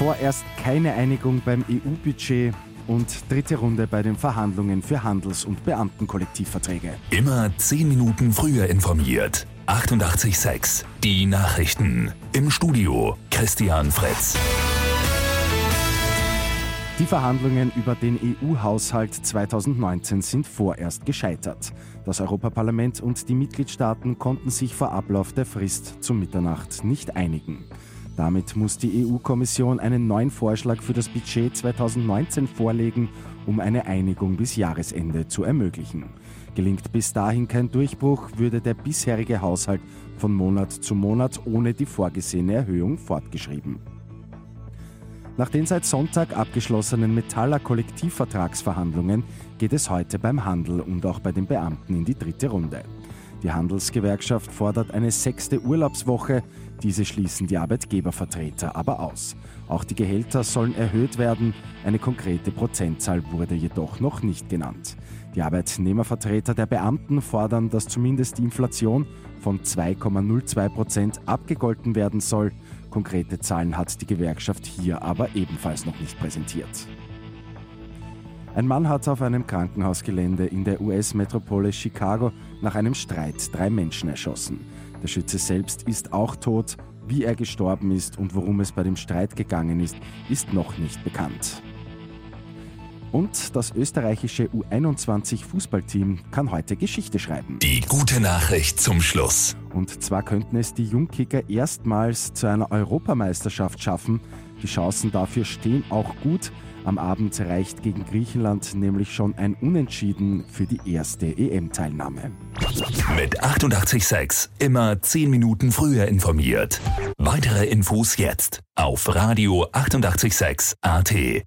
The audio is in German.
Vorerst keine Einigung beim EU-Budget und dritte Runde bei den Verhandlungen für Handels- und Beamtenkollektivverträge. Immer zehn Minuten früher informiert. 88.6 Die Nachrichten. Im Studio Christian Fritz. Die Verhandlungen über den EU-Haushalt 2019 sind vorerst gescheitert. Das Europaparlament und die Mitgliedstaaten konnten sich vor Ablauf der Frist zum Mitternacht nicht einigen. Damit muss die EU-Kommission einen neuen Vorschlag für das Budget 2019 vorlegen, um eine Einigung bis Jahresende zu ermöglichen. Gelingt bis dahin kein Durchbruch, würde der bisherige Haushalt von Monat zu Monat ohne die vorgesehene Erhöhung fortgeschrieben. Nach den seit Sonntag abgeschlossenen Metaller-Kollektivvertragsverhandlungen geht es heute beim Handel und auch bei den Beamten in die dritte Runde. Die Handelsgewerkschaft fordert eine sechste Urlaubswoche. Diese schließen die Arbeitgebervertreter aber aus. Auch die Gehälter sollen erhöht werden. Eine konkrete Prozentzahl wurde jedoch noch nicht genannt. Die Arbeitnehmervertreter der Beamten fordern, dass zumindest die Inflation von 2,02 Prozent abgegolten werden soll. Konkrete Zahlen hat die Gewerkschaft hier aber ebenfalls noch nicht präsentiert. Ein Mann hat auf einem Krankenhausgelände in der US-Metropole Chicago nach einem Streit drei Menschen erschossen. Der Schütze selbst ist auch tot. Wie er gestorben ist und worum es bei dem Streit gegangen ist, ist noch nicht bekannt. Und das österreichische U21-Fußballteam kann heute Geschichte schreiben. Die gute Nachricht zum Schluss. Und zwar könnten es die Jungkicker erstmals zu einer Europameisterschaft schaffen. Die Chancen dafür stehen auch gut. Am Abend reicht gegen Griechenland nämlich schon ein Unentschieden für die erste EM-Teilnahme. Mit 886 immer 10 Minuten früher informiert. Weitere Infos jetzt auf Radio 886 AT.